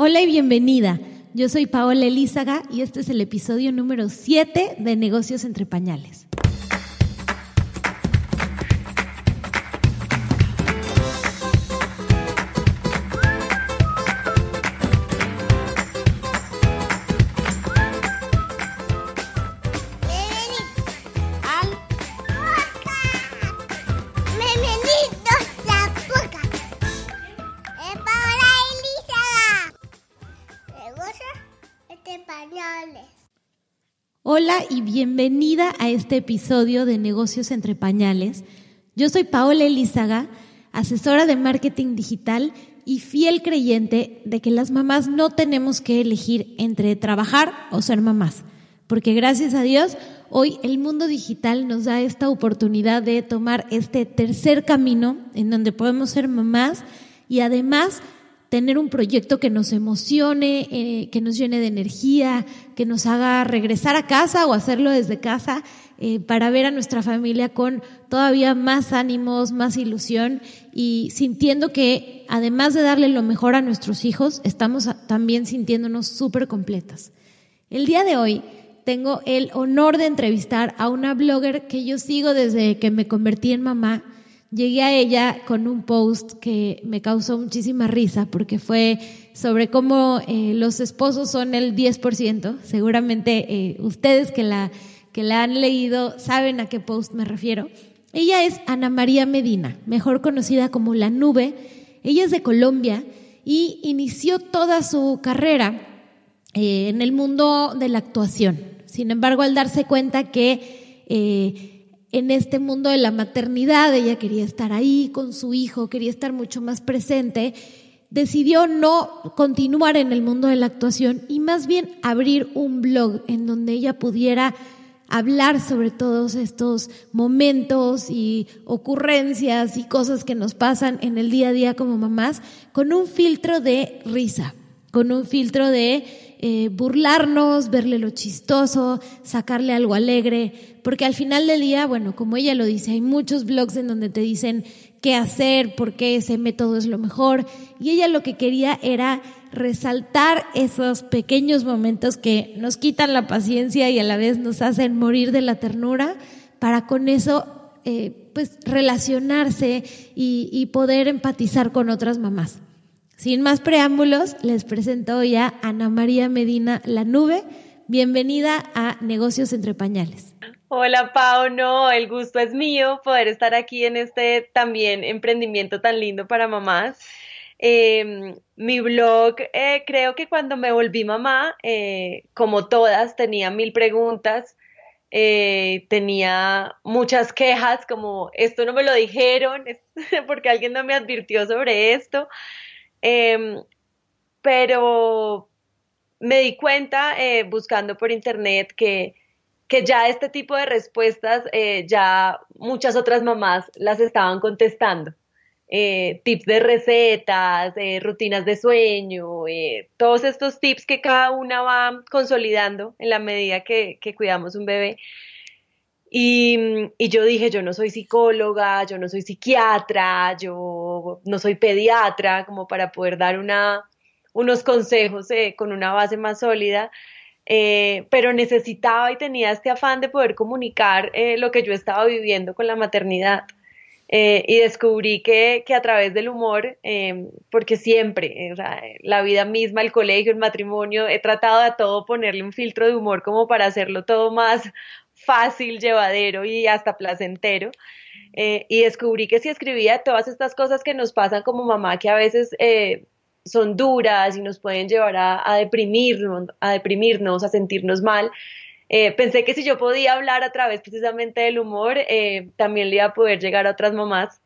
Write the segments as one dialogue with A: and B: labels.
A: Hola y bienvenida. Yo soy Paola Elízaga y este es el episodio número 7 de Negocios entre Pañales. Bienvenida a este episodio de Negocios entre Pañales. Yo soy Paola Elizaga, asesora de marketing digital y fiel creyente de que las mamás no tenemos que elegir entre trabajar o ser mamás, porque gracias a Dios hoy el mundo digital nos da esta oportunidad de tomar este tercer camino en donde podemos ser mamás y además tener un proyecto que nos emocione, eh, que nos llene de energía, que nos haga regresar a casa o hacerlo desde casa eh, para ver a nuestra familia con todavía más ánimos, más ilusión y sintiendo que además de darle lo mejor a nuestros hijos, estamos también sintiéndonos súper completas. El día de hoy tengo el honor de entrevistar a una blogger que yo sigo desde que me convertí en mamá llegué a ella con un post que me causó muchísima risa porque fue sobre cómo eh, los esposos son el 10%. Seguramente eh, ustedes que la, que la han leído saben a qué post me refiero. Ella es Ana María Medina, mejor conocida como La Nube. Ella es de Colombia y inició toda su carrera eh, en el mundo de la actuación. Sin embargo, al darse cuenta que en este mundo de la maternidad, ella quería estar ahí con su hijo, quería estar mucho más presente, decidió no continuar en el mundo de la actuación y más bien abrir un blog en donde ella pudiera hablar sobre todos estos momentos y ocurrencias y cosas que nos pasan en el día a día como mamás con un filtro de risa, con un filtro de eh, burlarnos, verle lo chistoso, sacarle algo alegre, porque al final del día, bueno, como ella lo dice, hay muchos blogs en donde te dicen qué hacer, por qué ese método es lo mejor, y ella lo que quería era resaltar esos pequeños momentos que nos quitan la paciencia y a la vez nos hacen morir de la ternura, para con eso eh, pues relacionarse y poder empatizar con otras mamás. Sin más preámbulos, les presento ya a Ana María Medina La Nube. Bienvenida a Negocios entre Pañales.
B: Hola Pau, no, el gusto es mío poder estar aquí en este también emprendimiento tan lindo para mamás. Em, mi blog, eh, creo que cuando me volví mamá, eh, como todas, tenía mil preguntas, eh, tenía muchas quejas, como esto no me lo dijeron, porque alguien no me advirtió sobre esto. Em, pero me di cuenta eh, buscando por internet que, que, ya este tipo de respuestas eh, ya muchas otras mamás las estaban contestando. Eh, tips de recetas, rutinas de sueño, todos estos tips que cada una va consolidando en la medida que cuidamos un bebé. Y, yo dije, yo no soy psicóloga, yo no soy psiquiatra, yo no soy pediatra, como para poder dar una, unos consejos eh, con una base más sólida, eh, pero necesitaba y tenía este afán de poder comunicar eh, lo que yo estaba viviendo con la maternidad. y descubrí que, que, a través del humor, porque siempre, la vida misma, el colegio, el matrimonio, he tratado de todo ponerle un filtro de humor como para hacerlo todo más fácil, llevadero y hasta placentero. Eh, y descubrí que si escribía todas estas cosas que nos pasan como mamá, que a veces eh, son duras y nos pueden llevar a, deprimirnos, a deprimirnos, a sentirnos mal, eh, pensé que si yo podía hablar a través precisamente del humor, también le iba a poder llegar a otras mamás.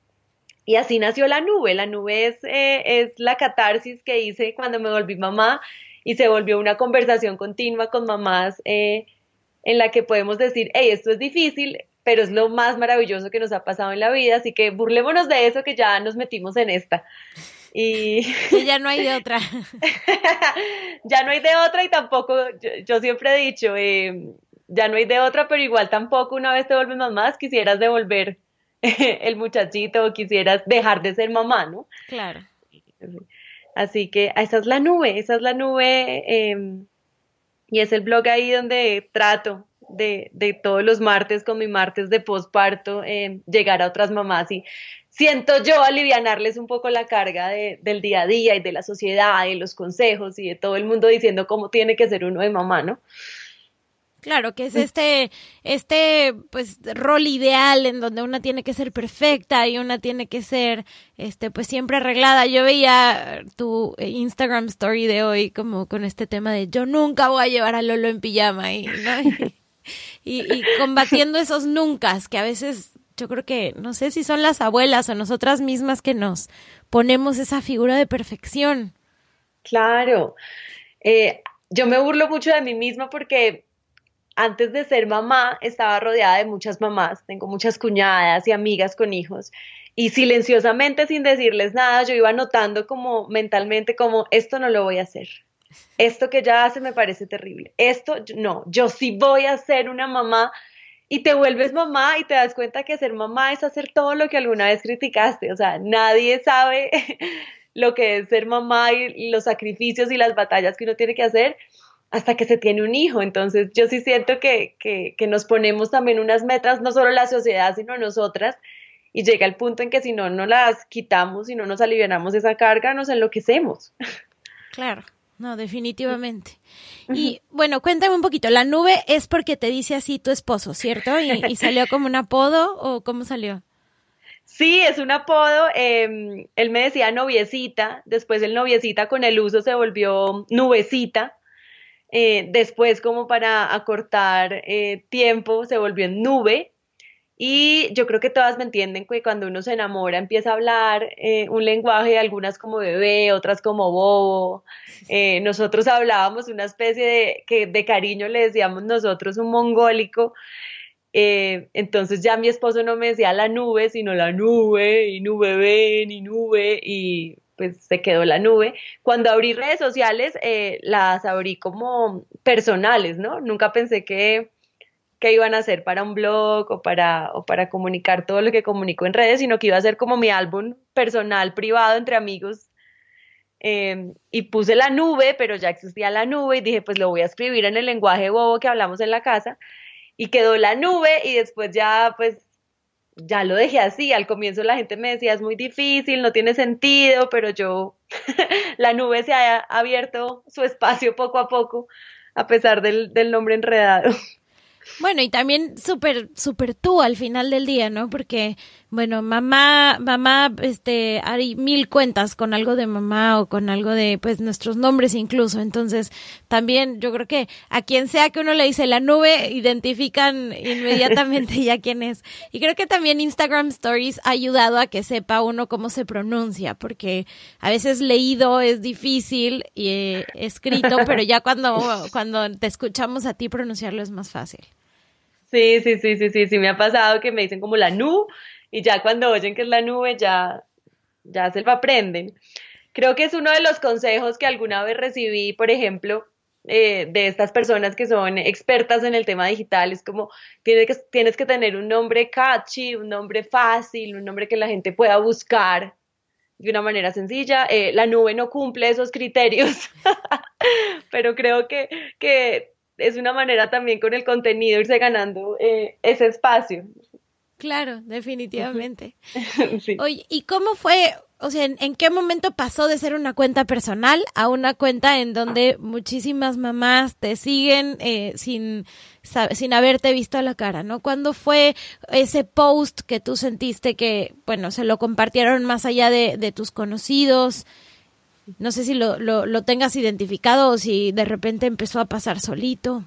B: Y así nació la nube. La nube es la catarsis que hice cuando me volví mamá y se volvió una conversación continua con mamás en la que podemos decir, hey, esto es difícil, pero es lo más maravilloso que nos ha pasado en la vida, así que burlémonos de eso que ya nos metimos en esta. Y
A: ya no hay de otra.
B: ya no hay de otra y tampoco, yo, siempre he dicho, eh, ya no hay de otra, pero igual tampoco una vez te vuelves mamá, quisieras devolver el muchachito o quisieras dejar de ser mamá, ¿no?
A: Claro.
B: Así que esa es la nube, esa es la nube em, y es el blog ahí donde trato de, de, todos los martes con mi martes de posparto em, llegar a otras mamás y siento yo alivianarles un poco la carga de, del día a día y de la sociedad y los consejos y de todo el mundo diciendo cómo tiene que ser uno de mamá, ¿no?
A: Claro, que es este, este, pues, rol ideal en donde una tiene que ser perfecta y una tiene que ser, este, pues, siempre arreglada. Yo veía tu Instagram story de hoy como con este tema de yo nunca voy a llevar a Lolo en pijama y, y, y combatiendo esos nunca que a veces yo creo que, no sé si son las abuelas o nosotras mismas que nos ponemos esa figura de perfección.
B: Claro. Eh, yo me burlo mucho de mí misma porque antes de ser mamá estaba rodeada de muchas mamás, tengo muchas cuñadas y amigas con hijos y silenciosamente sin decirles nada yo iba notando como mentalmente como esto no lo voy a hacer. Esto que ya hace me parece terrible. Esto no, yo sí voy a ser una mamá y te vuelves mamá y te das cuenta que ser mamá es hacer todo lo que alguna vez criticaste, o sea, nadie sabe lo que es ser mamá y los sacrificios y las batallas que uno tiene que hacer hasta que se tiene un hijo. Entonces yo sí siento que, que, nos ponemos también unas metas, no solo la sociedad, sino nosotras, y llega el punto en que si no nos las quitamos, si no nos alivianamos esa carga, nos enloquecemos.
A: Claro. No, definitivamente. Y bueno, cuéntame un poquito, la nube es porque te dice así tu esposo, ¿cierto? ¿Y, salió como un apodo o cómo salió?
B: Sí, es un apodo. Em, él me decía noviecita, después el noviecita con el uso se volvió nubecita. Eh, después, como para acortar eh, tiempo, se volvió en nube. Y yo creo que todas me entienden que cuando uno se enamora empieza a hablar eh, un lenguaje, algunas como bebé, otras como bobo. nosotros hablábamos una especie de, que de cariño le decíamos nosotros un mongólico. entonces ya mi esposo no me decía la nube, sino la nube, y nube ven, y nube, y pues se quedó la nube. Cuando abrí redes sociales, eh, las abrí como personales, ¿no? Nunca pensé que, que iban a ser para un blog o para, o para comunicar todo lo que comunico en redes, sino que iba a ser como mi álbum personal, privado, entre amigos. Em, y puse la nube, pero ya existía la nube y dije, pues lo voy a escribir en el lenguaje bobo que hablamos en la casa. Y quedó la nube y después ya pues ya lo dejé así. Al comienzo la gente me decía, es muy difícil, no tiene sentido, pero yo, la nube se ha abierto su espacio poco a poco, a pesar del, del nombre enredado.
A: Bueno, y también súper, súper tú al final del día, ¿no? Porque, bueno, mamá, mamá, este, hay mil cuentas con algo de mamá o con algo de, pues, nuestros nombres incluso. Entonces, también yo creo que a quien sea que uno le dice la nube, identifican inmediatamente ya quién es. Y creo que también Instagram Stories ha ayudado a que sepa uno cómo se pronuncia, porque a veces leído es difícil y eh, escrito, pero ya cuando, cuando te escuchamos a ti pronunciarlo es más fácil.
B: Sí, sí, sí, sí, sí, sí, me ha pasado que me dicen como la nu y ya cuando oyen que es la nube ya, ya se lo aprenden. Creo que es uno de los consejos que alguna vez recibí, por ejemplo, eh, de estas personas que son expertas en el tema digital, es como tienes que, tienes que tener un nombre catchy, un nombre fácil, un nombre que la gente pueda buscar de una manera sencilla. Eh, la nube no cumple esos criterios, pero creo que, que es una manera también con el contenido irse ganando eh, ese espacio.
A: Claro, definitivamente. Oye, ¿y cómo fue, o sea, ¿en, qué momento pasó de ser una cuenta personal a una cuenta en donde muchísimas mamás te siguen eh, sin, sin haberte visto a la cara, ¿no? ¿Cuándo fue ese post que tú sentiste que, bueno, se lo compartieron más allá de, de tus conocidos? No sé si lo, lo, tengas identificado o si de repente empezó a pasar solito.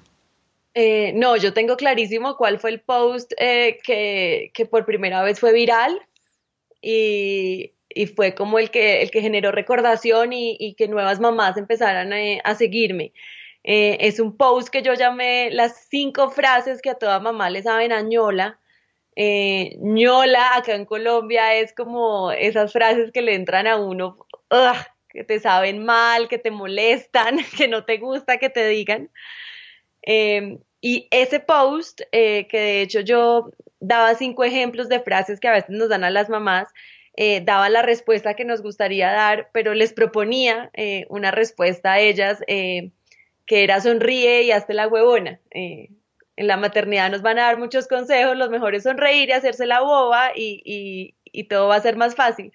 B: Eh, no, yo tengo clarísimo cuál fue el post eh, que, por primera vez fue viral y, fue como el que, generó recordación y, que nuevas mamás empezaran a, a seguirme. Eh, es un post que yo llamé las cinco frases que a toda mamá le saben a ñola. ñola acá en Colombia es como esas frases que le entran a uno, que te saben mal, que te molestan, que no te gusta que te digan. Y ese post, eh, que de hecho yo daba cinco ejemplos de frases que a veces nos dan a las mamás, eh, daban la respuesta que nos gustaría dar, pero les proponía eh, una respuesta a ellas que era sonríe y hazte la huevona. en la maternidad nos van a dar muchos consejos, los mejores sonreír y hacerse la boba y, y todo va a ser más fácil.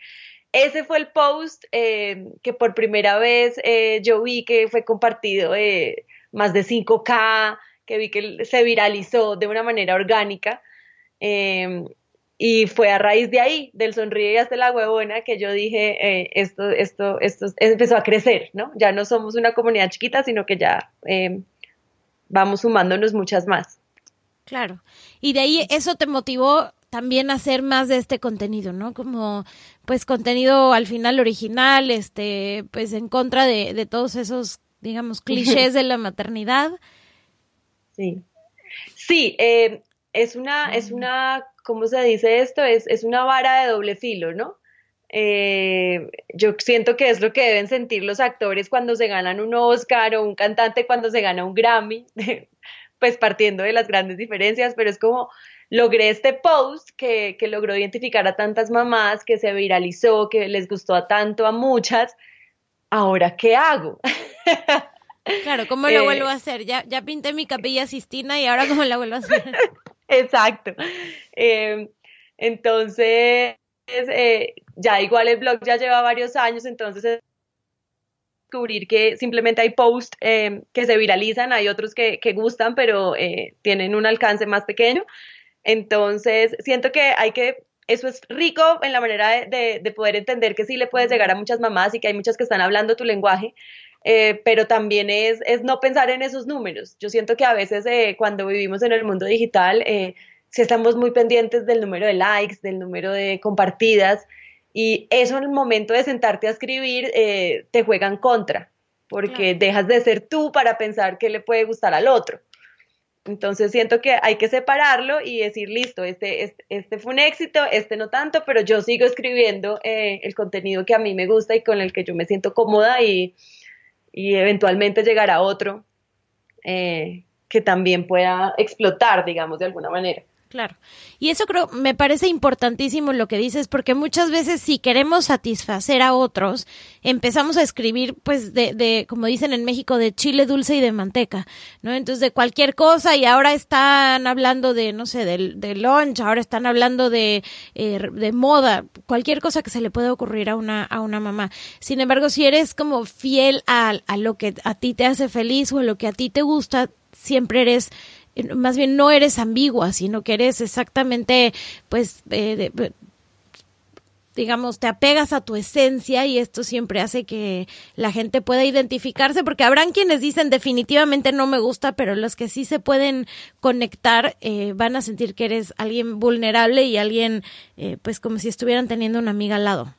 B: Ese fue el post que por primera vez yo vi que fue compartido más de 5K, que vi que se viralizó de una manera orgánica. Y fue a raíz de ahí, del sonríe hasta la huevona, que yo dije, eh, esto, esto, esto empezó a crecer, ¿no? Ya no somos una comunidad chiquita, sino que ya eh, vamos sumándonos muchas más.
A: Claro. Y de ahí eso te motivó también a hacer más de este contenido, ¿no? Como, pues, contenido al final original, este, pues, en contra de, de todos esos, digamos, clichés de la maternidad.
B: Sí. Sí, eh, es una, es una ¿cómo se dice esto? Es, es una vara de doble filo, ¿no? Eh, yo siento que es lo que deben sentir los actores cuando se ganan un Oscar o un cantante cuando se gana un Grammy, pues partiendo de las grandes diferencias, pero es como logré este post que, que logró identificar a tantas mamás, que se viralizó, que les gustó a tanto a muchas, ahora ¿qué hago?
A: Claro, ¿cómo lo vuelvo a hacer? Ya, ya pinté mi capilla Sistina y ahora ¿cómo la vuelvo a hacer?
B: Exacto. Em, entonces, eh, ya igual el blog ya lleva varios años, entonces descubrir que simplemente hay posts em, que se viralizan, hay otros que, gustan, pero eh, tienen un alcance más pequeño. Entonces, siento que hay que, eso es rico en la manera de, de, poder entender que sí le puedes llegar a muchas mamás y que hay muchas que están hablando tu lenguaje, eh, pero también es, es, no pensar en esos números. Yo siento que a veces eh, cuando vivimos en el mundo digital, eh, si estamos muy pendientes del número de likes, del número de compartidas, y eso en el momento de sentarte a escribir te juegan contra, porque dejas de ser tú para pensar qué le puede gustar al otro. Entonces siento que hay que separarlo y decir, listo, este, este, este fue un éxito, este no tanto, pero yo sigo escribiendo el contenido que a mí me gusta y con el que yo me siento cómoda y, y eventualmente llegar a otro eh, que también pueda explotar, digamos, de alguna manera.
A: Claro. Y eso creo, me parece importantísimo lo que dices, porque muchas veces si queremos satisfacer a otros, empezamos a escribir, pues, de, de, como dicen en México, de chile dulce y de manteca, ¿no? Entonces, de cualquier cosa, y ahora están hablando de, no sé, de, de lunch, ahora están hablando de, eh, de moda, cualquier cosa que se le pueda ocurrir a una, a una mamá. Sin embargo, si eres como fiel a, a lo que a ti te hace feliz o a lo que a ti te gusta, siempre eres más bien no eres ambigua, sino que eres exactamente, pues, eh, digamos, te apegas a tu esencia y esto siempre hace que la gente pueda identificarse, porque habrán quienes dicen definitivamente no me gusta, pero los que sí se pueden conectar eh, van a sentir que eres alguien vulnerable y alguien, eh, pues, como si estuvieran teniendo una amiga al lado.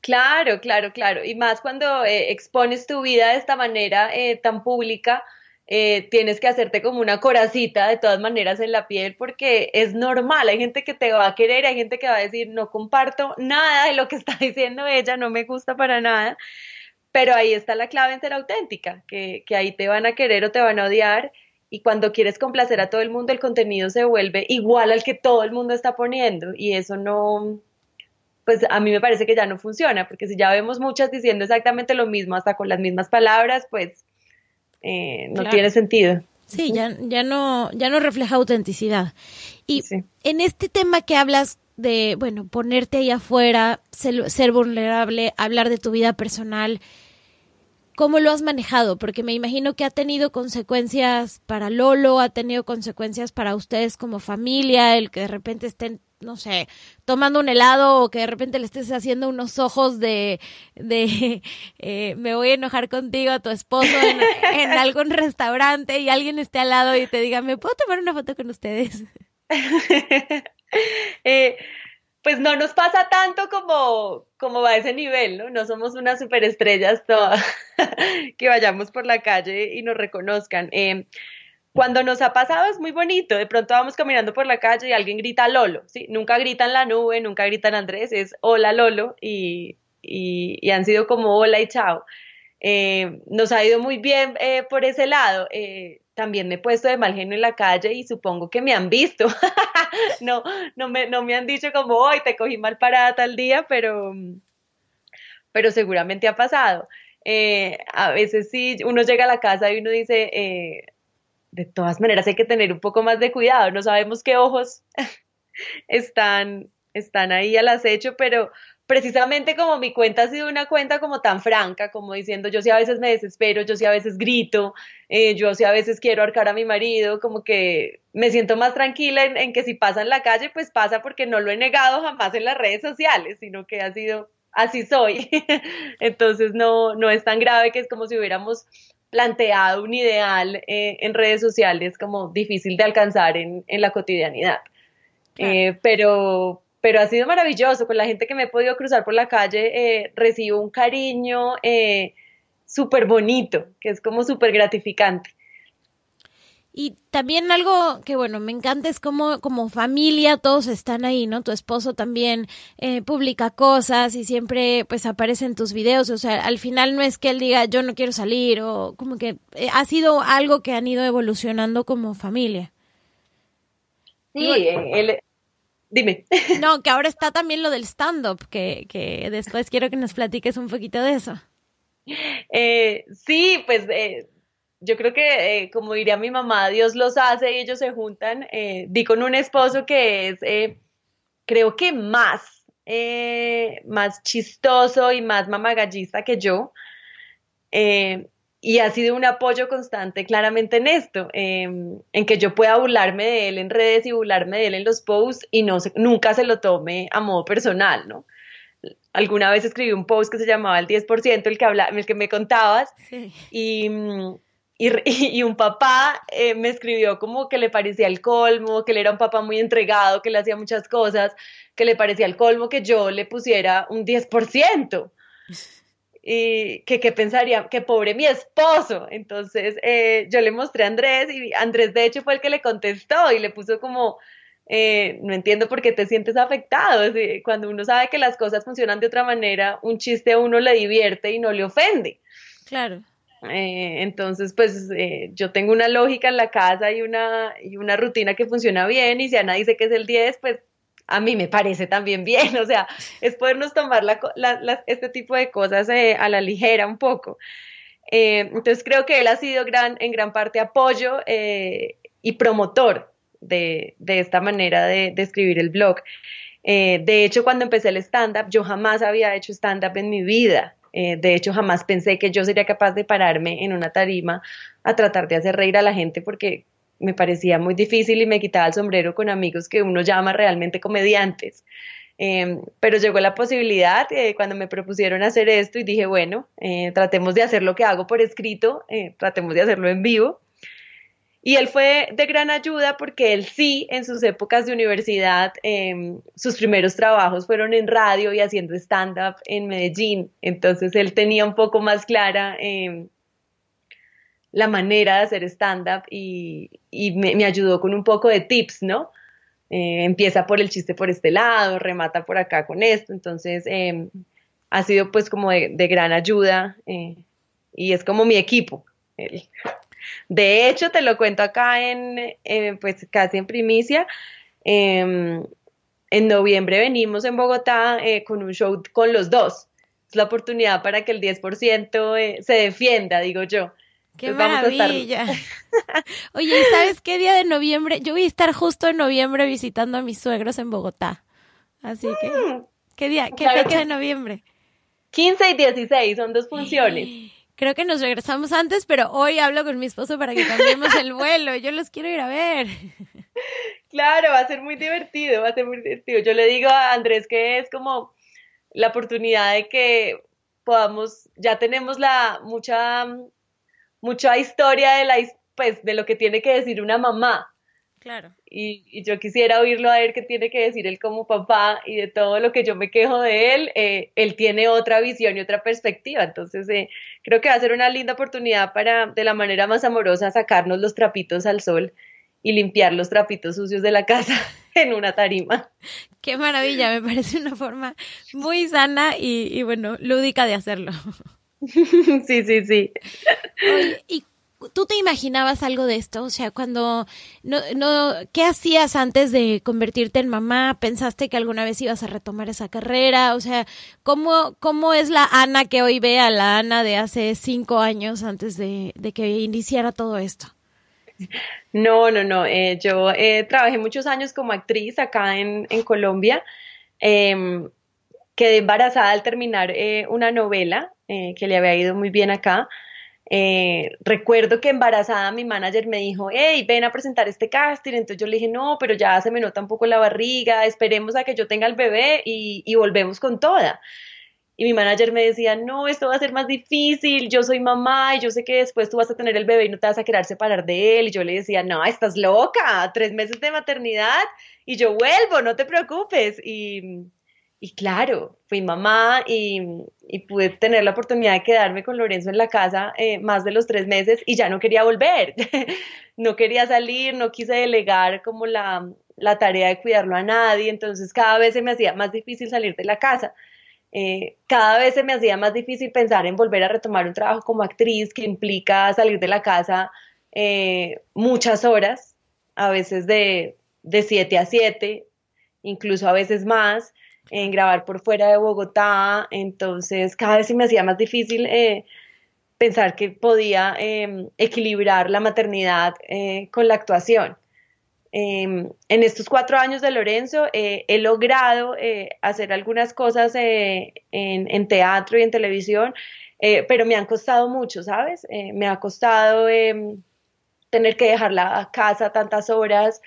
B: Claro, claro, claro. Y más cuando expones tu vida de esta manera tan pública, eh, tienes que hacerte como una coracita de todas maneras en la piel porque es normal, hay gente que te va a querer, hay gente que va a decir no comparto nada de lo que está diciendo ella, no me gusta para nada, pero ahí está la clave en ser auténtica, que, que ahí te van a querer o te van a odiar y cuando quieres complacer a todo el mundo el contenido se vuelve igual al que todo el mundo está poniendo y eso no, pues a mí me parece que ya no funciona, porque si ya vemos muchas diciendo exactamente lo mismo, hasta con las mismas palabras, pues eh, no tiene sentido.
A: Sí, ya, ya, no, ya no refleja autenticidad. Y en este tema que hablas de, bueno, ponerte ahí afuera, ser, vulnerable, hablar de tu vida personal, ¿cómo lo has manejado? Porque me imagino que ha tenido consecuencias para Lolo, ha tenido consecuencias para ustedes como familia, el que de repente estén no sé, tomando un helado o que de repente le estés haciendo unos ojos de, de eh, me voy a enojar contigo a tu esposo en, algún restaurante y alguien esté al lado y te diga, ¿me puedo tomar una foto con ustedes?
B: Eh, pues no nos pasa tanto como, como va a ese nivel, ¿no? No somos unas superestrellas todas que vayamos por la calle y nos reconozcan. Eh, cuando nos ha pasado es muy bonito, de pronto vamos caminando por la calle y alguien grita Lolo, ¿sí? Nunca gritan la nube, nunca gritan Andrés, es hola Lolo y, y, han sido como hola y chao. Eh, nos ha ido muy bien eh, por ese lado. Eh, también me he puesto de mal genio en la calle y supongo que me han visto. no, no me, no me han dicho como, hoy te cogí mal parada tal día, pero, pero seguramente ha pasado. a veces sí, uno llega a la casa y uno dice, de todas maneras hay que tener un poco más de cuidado, no sabemos qué ojos están, están ahí al acecho, pero, precisamente como mi cuenta ha sido una cuenta como tan franca, como diciendo yo sí a veces me desespero, yo sí a veces grito, eh, yo sí a veces quiero arcar a mi marido, como que me siento más tranquila en, que si pasa en la calle, pues pasa porque no lo he negado jamás en las redes sociales, sino que ha sido así soy. Entonces no, no es tan grave que es como si hubiéramos planteado un ideal eh, en redes sociales como difícil de alcanzar en, la cotidianidad. Eh, pero, pero ha sido maravilloso. Con la gente que me he podido cruzar por la calle, eh, recibo un cariño súper bonito, que es como súper gratificante.
A: Y también algo que, bueno, me encanta es como, como familia todos están ahí, ¿no? Tu esposo también eh, publica cosas y siempre pues aparece en tus videos. O sea, al final no es que él diga yo no quiero salir o como que ha sido algo que han ido evolucionando como familia.
B: Sí, él, Dime.
A: No, que ahora está también lo del stand-up, que, que, después quiero que nos platiques un poquito de eso.
B: Eh, sí, pues eh, yo creo que, eh, como diría mi mamá, Dios los hace y ellos se juntan. di con un esposo que es, creo que más, más chistoso y más mamagallista que yo y ha sido un apoyo constante claramente en esto, em, en que yo pueda burlarme de él en redes y burlarme de él en los posts y no nunca se lo tome a modo personal, ¿no? Alguna vez escribí un post que se llamaba el 10%, el que, habla, el que me contabas, y, y, un papá eh, me escribió como que le parecía el colmo, que él era un papá muy entregado, que le hacía muchas cosas, que le parecía el colmo que yo le pusiera un 10% y que, qué pensaría, que pobre mi esposo. Entonces eh, yo le mostré a Andrés y Andrés de hecho fue el que le contestó y le puso como, eh, no entiendo por qué te sientes afectado. Cuando uno sabe que las cosas funcionan de otra manera, un chiste a uno le divierte y no le ofende.
A: Claro.
B: Eh, entonces, pues yo tengo una lógica en la casa y una, y una rutina que funciona bien y si Ana dice que es el 10, pues a mí me parece también bien, o sea, es podernos tomar este tipo de cosas eh, a la ligera un poco. Eh, entonces creo que él ha sido gran, en gran parte apoyo eh, y promotor de, esta manera de, escribir el blog. de hecho, cuando empecé el stand-up, yo jamás había hecho stand-up en mi vida. De hecho, jamás pensé que yo sería capaz de pararme en una tarima a tratar de hacer reír a la gente porque me parecía muy difícil y me quitaba el sombrero con amigos que uno llama realmente comediantes. Em, pero llegó la posibilidad eh, cuando me propusieron hacer esto y dije, bueno, eh, tratemos de hacer lo que hago por escrito, eh, tratemos de hacerlo en vivo. Y él fue de gran ayuda porque él sí, en sus épocas de universidad, em, sus primeros trabajos fueron en radio y haciendo stand-up en Medellín. Entonces él tenía un poco más clara em, la manera de hacer stand-up y, me, ayudó con un poco de tips, ¿no? Eh, empieza por el chiste por este lado, remata por acá con esto, entonces em, ha sido pues como de, gran ayuda eh, y es como mi equipo. De hecho, te lo cuento acá en, eh, pues casi en primicia, em, en noviembre venimos en Bogotá con un show con los dos. Es la oportunidad para que el 10% se defienda, digo yo.
A: ¡Qué maravilla! Oye, ¿y sabes qué día de noviembre? Yo voy a estar justo en noviembre visitando a mis suegros en Bogotá. Así que, mm. ¿qué día? ¿Qué fecha de noviembre?
B: 15 y 16, son dos funciones.
A: Creo que nos regresamos antes, pero hoy hablo con mi esposo para que cambiemos el vuelo. Yo los quiero ir a ver.
B: Claro, va a ser muy divertido, va a ser muy divertido. Yo le digo a Andrés que es como la oportunidad de que podamos, ya tenemos la mucha mucha historia de, la, pues, de lo que tiene que decir una mamá.
A: Claro.
B: Y, yo quisiera oírlo a ver qué tiene que decir él como papá y de todo lo que yo me quejo de él, eh, él tiene otra visión y otra perspectiva. Entonces, eh, creo que va a ser una linda oportunidad para, de la manera más amorosa, sacarnos los trapitos al sol y limpiar los trapitos sucios de la casa en una tarima.
A: Qué maravilla, me parece una forma muy sana y, y bueno, lúdica de hacerlo.
B: sí, sí, sí.
A: ¿Y tú te imaginabas algo de esto? O sea, cuando no, no, ¿qué hacías antes de convertirte en mamá? ¿Pensaste que alguna vez ibas a retomar esa carrera? O sea, ¿cómo, cómo es la Ana que hoy ve a la Ana de hace cinco años antes de, que iniciara todo esto?
B: No, no, no. Eh, yo eh, trabajé muchos años como actriz acá en, en Colombia. Em, quedé embarazada al terminar eh, una novela que le había ido muy bien acá. Eh, recuerdo que embarazada mi manager me dijo, hey, ven a presentar este casting. Entonces yo le dije, no, pero ya se me nota un poco la barriga, esperemos a que yo tenga el bebé y, y volvemos con toda. Y mi manager me decía, no, esto va a ser más difícil, yo soy mamá y yo sé que después tú vas a tener el bebé y no te vas a querer separar de él. Y yo le decía, no, estás loca, tres meses de maternidad y yo vuelvo, no te preocupes. Y, y claro, fui mamá y, pude tener la oportunidad de quedarme con Lorenzo en la casa eh, más de los tres meses y ya no quería volver. no quería salir, no quise delegar como la, tarea de cuidarlo a nadie, entonces cada vez se me hacía más difícil salir de la casa. Eh, cada vez se me hacía más difícil pensar en volver a retomar un trabajo como actriz que implica salir de la casa eh, muchas horas, a veces de, de 7 a 7, incluso a veces más en grabar por fuera de Bogotá, entonces cada vez se me hacía más difícil eh, pensar que podía em, equilibrar la maternidad eh, con la actuación. Em, en estos cuatro años de Lorenzo eh, he logrado hacer algunas cosas en, teatro y en televisión, pero me han costado mucho, ¿sabes? me ha costado em, tener que dejar la casa tantas horas,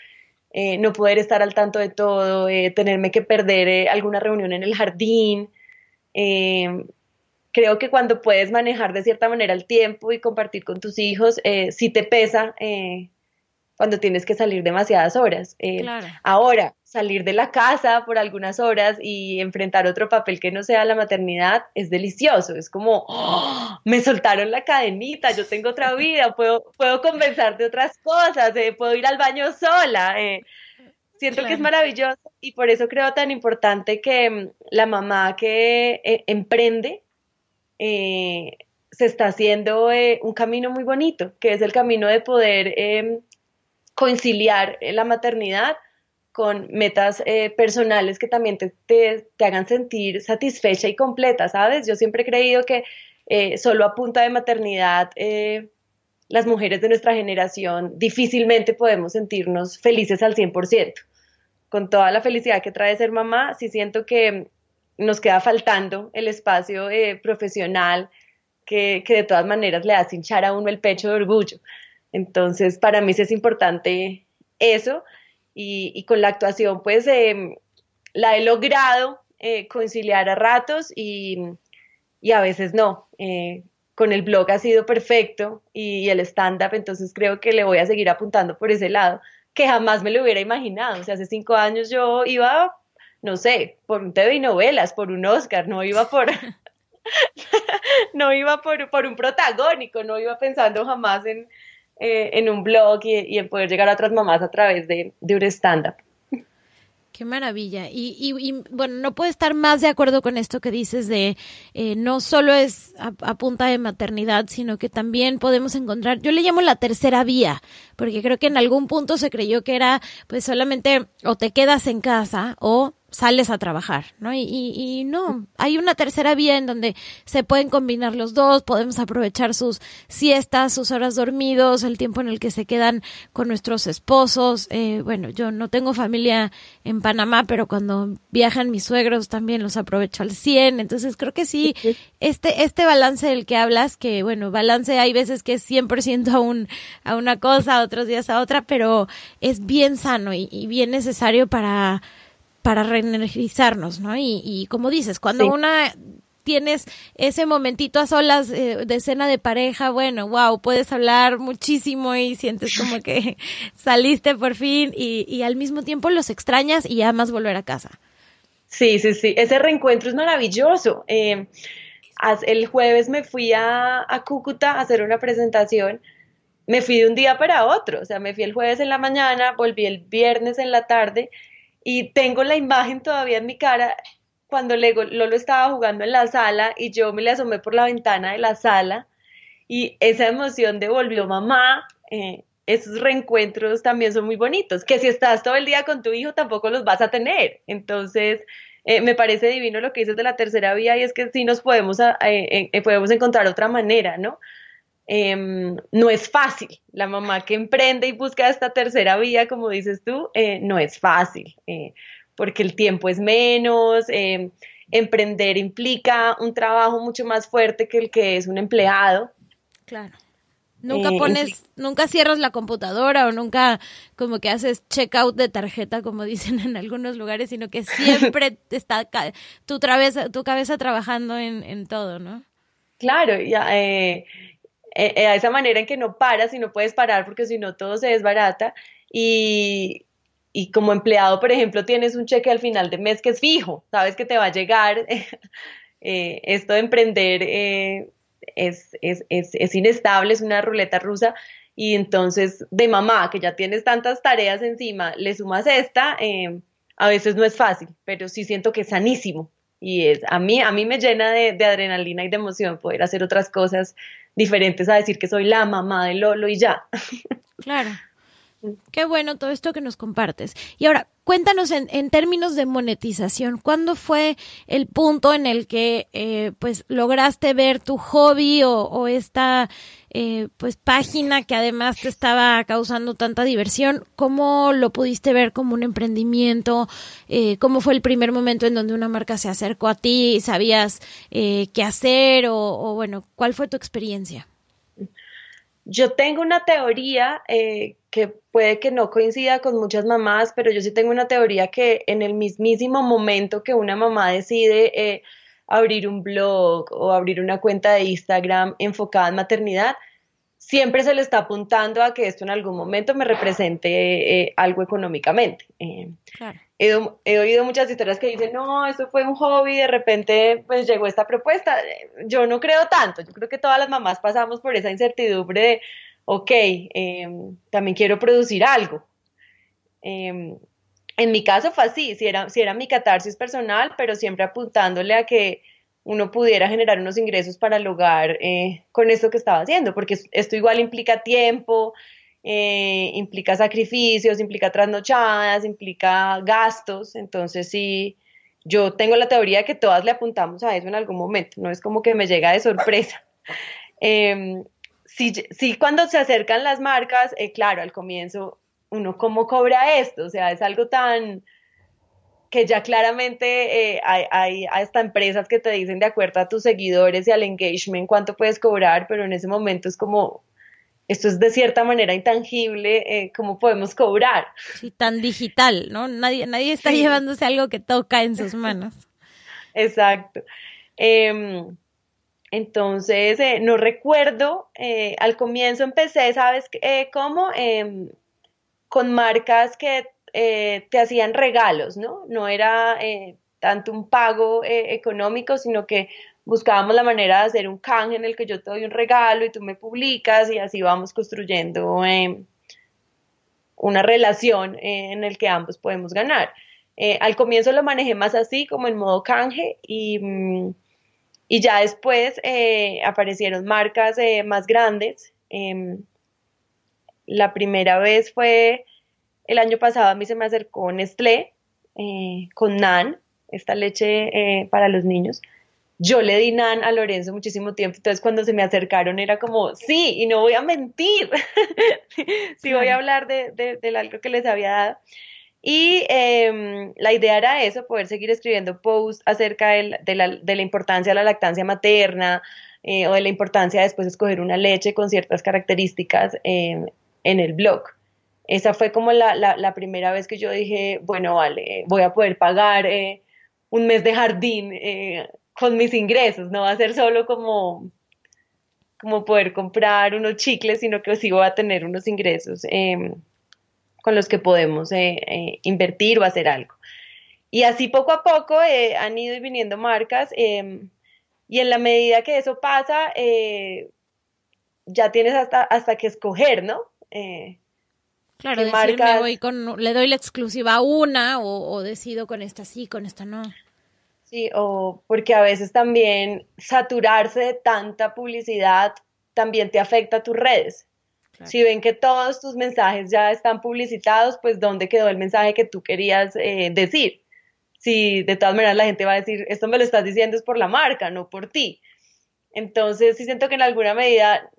B: eh, no poder estar al tanto de todo, eh, tenerme que perder eh, alguna reunión en el jardín. creo que cuando puedes manejar de cierta manera el tiempo y compartir con tus hijos, sí te pesa cuando tienes que salir demasiadas horas. Eh, ahora, salir de la casa por algunas horas y enfrentar otro papel que no sea la maternidad es delicioso. Es como, ¡oh! me soltaron la cadenita, yo tengo otra vida, puedo, puedo conversar de otras cosas, eh, puedo ir al baño sola. Eh. Siento que es maravilloso y por eso creo tan importante que mm, la mamá que emprende se está haciendo un camino muy bonito, que es el camino de poder em, conciliar eh, la maternidad con metas eh, personales que también te, te, hagan sentir satisfecha y completa, ¿sabes? Yo siempre he creído que eh, solo a punta de maternidad las mujeres de nuestra generación difícilmente podemos sentirnos felices al 100%. Con toda la felicidad que trae ser mamá, sí siento que nos queda faltando el espacio profesional que, que de todas maneras le hace hinchar a uno el pecho de orgullo. Entonces, para mí sí es importante eso y, con la actuación, pues la he logrado eh, conciliar a ratos y, a veces no. Eh, con el blog ha sido perfecto y, el stand-up, entonces creo que le voy a seguir apuntando por ese lado, que jamás me lo hubiera imaginado. O sea, hace cinco años yo iba, no sé, por un TV y novelas, por un Oscar, no iba por... no iba por, por un protagónico, no iba pensando jamás en, eh, en un blog y, en poder llegar a otras mamás a través de, de un stand-up.
A: Qué maravilla. Y, y, bueno, no puedo estar más de acuerdo con esto que dices de eh, no solo es a, punta de maternidad, sino que también podemos encontrar, yo le llamo la tercera vía, porque creo que en algún punto se creyó que era pues solamente o te quedas en casa o sales a trabajar, ¿no? Y, y, no, hay una tercera vía en donde se pueden combinar los dos, podemos aprovechar sus siestas, sus horas dormidos, el tiempo en el que se quedan con nuestros esposos. Eh, bueno, yo no tengo familia en Panamá, pero cuando viajan mis suegros también los aprovecho al 100, entonces creo que sí, este, este balance del que hablas, que bueno, balance hay veces que es 100% a, un, a una cosa, otros días a otra, pero es bien sano y bien necesario para para reenergizarnos, ¿no? Y, y como dices, cuando una tienes ese momentito a solas eh, de cena de pareja, bueno, wow, puedes hablar muchísimo y sientes como que saliste por fin y, y al mismo tiempo los extrañas y amas volver a casa.
B: Sí, sí, sí, ese reencuentro es maravilloso. Eh, el jueves me fui a, a Cúcuta a hacer una presentación me fui de un día para otro, o sea, me fui el jueves en la mañana, volví el viernes en la tarde y tengo la imagen todavía en mi cara cuando Lolo estaba jugando en la sala y yo me le asomé por la ventana de la sala y esa emoción de volvió mamá, eh, esos reencuentros también son muy bonitos, que si estás todo el día con tu hijo tampoco los vas a tener. Entonces, eh, me parece divino lo que dices de la tercera vía y es que sí nos podemos, eh, podemos encontrar otra manera, ¿no? Em, no es fácil. La mamá que emprende y busca esta tercera vía, como dices tú, no es fácil porque el tiempo es menos, eh, emprender implica un trabajo mucho más fuerte que el que es un empleado.
A: Claro. Nunca eh, pones, nunca cierras la computadora o nunca como que haces checkout de tarjeta, como dicen en algunos lugares, sino que siempre está tu, cabeza, tu cabeza trabajando en, todo, ¿no?
B: Claro, ya, eh, a esa manera en que no paras y no puedes parar porque si no todo se desbarata. Y, y como empleado, por ejemplo, tienes un cheque al final de mes que es fijo, sabes que te va a llegar. Eh, esto de emprender eh, es, es, es, es, inestable, es una ruleta rusa. Y entonces, de mamá, que ya tienes tantas tareas encima, le sumas esta, eh, a veces no es fácil, pero sí siento que es sanísimo. Y es, a, mí, a mí me llena de, de adrenalina y de emoción poder hacer otras cosas diferentes a decir que soy la mamá de Lolo y ya.
A: Claro. Qué bueno todo esto que nos compartes. Y ahora, cuéntanos en, en términos de monetización, ¿cuándo fue el punto en el que eh, pues lograste ver tu hobby o, esta eh, pues página que además te estaba causando tanta diversión? ¿Cómo lo pudiste ver como un emprendimiento? Eh, ¿Cómo fue el primer momento en donde una marca se acercó a ti y sabías qué hacer o, o bueno, cuál fue tu experiencia?
B: Yo tengo una teoría eh, que puede que no coincida con muchas mamás, pero yo sí tengo una teoría que en el mismísimo momento que una mamá decide eh, abrir un blog o abrir una cuenta de Instagram enfocada en maternidad, siempre se le está apuntando a que esto en algún momento me represente eh, algo económicamente. Claro he, oído muchas historias que dicen, no, eso fue un hobby, de repente pues llegó esta propuesta. Yo no creo tanto, yo creo que todas las mamás pasamos por esa incertidumbre de, ok, em, también quiero producir algo. Em, en mi caso fue así, si era, si era mi catarsis personal, pero siempre apuntándole a que uno pudiera generar unos ingresos para el hogar eh, con esto que estaba haciendo, porque esto igual implica tiempo, eh, implica sacrificios, implica trasnochadas, implica gastos, entonces sí, yo tengo la teoría de que todas le apuntamos a eso en algún momento, no es como que me llega de sorpresa. Eh, sí, cuando se acercan las marcas, eh, claro, al comienzo, uno cómo cobra esto, o sea, es algo tan que ya claramente eh, hay, hay, hasta empresas que te dicen de acuerdo a tus seguidores y al engagement cuánto puedes cobrar, pero en ese momento es como, esto es de cierta manera intangible, eh, ¿cómo podemos cobrar?
A: Sí, tan digital, ¿no? Nadie, nadie está llevándose algo que toca en sus manos.
B: Exacto. Em, entonces, eh, no recuerdo, eh, al comienzo empecé, ¿sabes cómo? Con marcas que te hacían regalos, ¿no? No era tanto un pago económico, sino que buscábamos la manera de hacer un canje en el que yo te doy un regalo y tú me publicas y así vamos construyendo eh, una relación eh, en el que ambos podemos ganar. Eh, al comienzo lo manejé más así, como en modo canje, y, mm, y ya después aparecieron marcas más grandes. Em, la primera vez fue el año pasado, a mí se me acercó Nestlé con NAN, esta leche para los niños. Yo le di nan a Lorenzo muchísimo tiempo, entonces cuando se me acercaron era como, sí, y no voy a mentir, sí voy a hablar de, de, algo que les había dado. Y em, la idea era eso, poder seguir escribiendo posts acerca de, la, de la, importancia de la lactancia materna eh, o de la importancia de después escoger una leche con ciertas características em, en el blog. Esa fue como la, la, primera vez que yo dije, bueno, vale, voy a poder pagar eh, un mes de jardín eh, con mis ingresos, no va a ser solo como, como poder comprar unos chicles, sino que sí voy a tener unos ingresos em, con los que podemos eh, invertir o hacer algo. Y así poco a poco han ido viniendo marcas em, y en la medida que eso pasa, ya tienes hasta, hasta que escoger, ¿no?
A: Claro, decir, voy con, le doy la exclusiva a una o, o decido con esta sí, con esta no.
B: Sí, o porque a veces también saturarse de tanta publicidad también te afecta a tus redes. Si ven que todos tus mensajes ya están publicitados, pues ¿dónde quedó el mensaje que tú querías eh, decir? Si de todas maneras la gente va a decir, esto me lo estás diciendo es por la marca, no por ti. Entonces sí siento que en alguna medida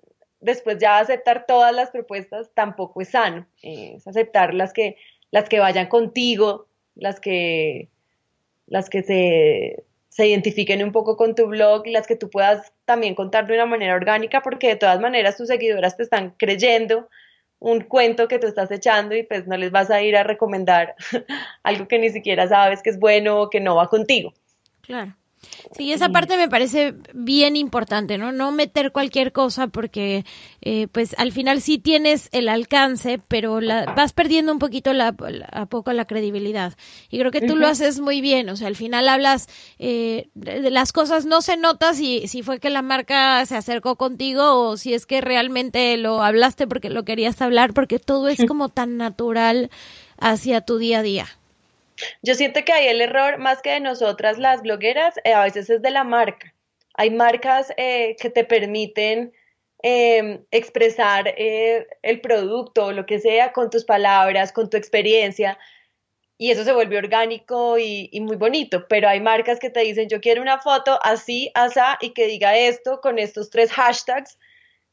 B: después ya aceptar todas las propuestas tampoco es sano. Es aceptar las que, las que vayan contigo, las que, las que se, se identifiquen un poco con tu blog, las que tú puedas también contar de una manera orgánica, porque de todas maneras tus seguidoras te están creyendo un cuento que tú estás echando y pues no les vas a ir a recomendar algo que ni siquiera sabes que es bueno o que no va contigo.
A: Claro. Sí, esa parte me parece bien importante, ¿no? No meter cualquier cosa porque, eh, pues, al final sí tienes el alcance, pero la, vas perdiendo un poquito la, a poco la credibilidad. Y creo que tú lo haces muy bien, o sea, al final hablas eh, de, las cosas, no se nota si, si fue que la marca se acercó contigo o si es que realmente lo hablaste porque lo querías hablar, porque todo es como tan natural hacia tu día a día.
B: Yo siento que ahí el error, más que de nosotras las blogueras, eh, a veces es de la marca. Hay marcas eh, que te permiten em, expresar eh, el producto o lo que sea con tus palabras, con tu experiencia, y eso se vuelve orgánico y, muy bonito, pero hay marcas que te dicen, yo quiero una foto así, asá, y que diga esto con estos tres hashtags,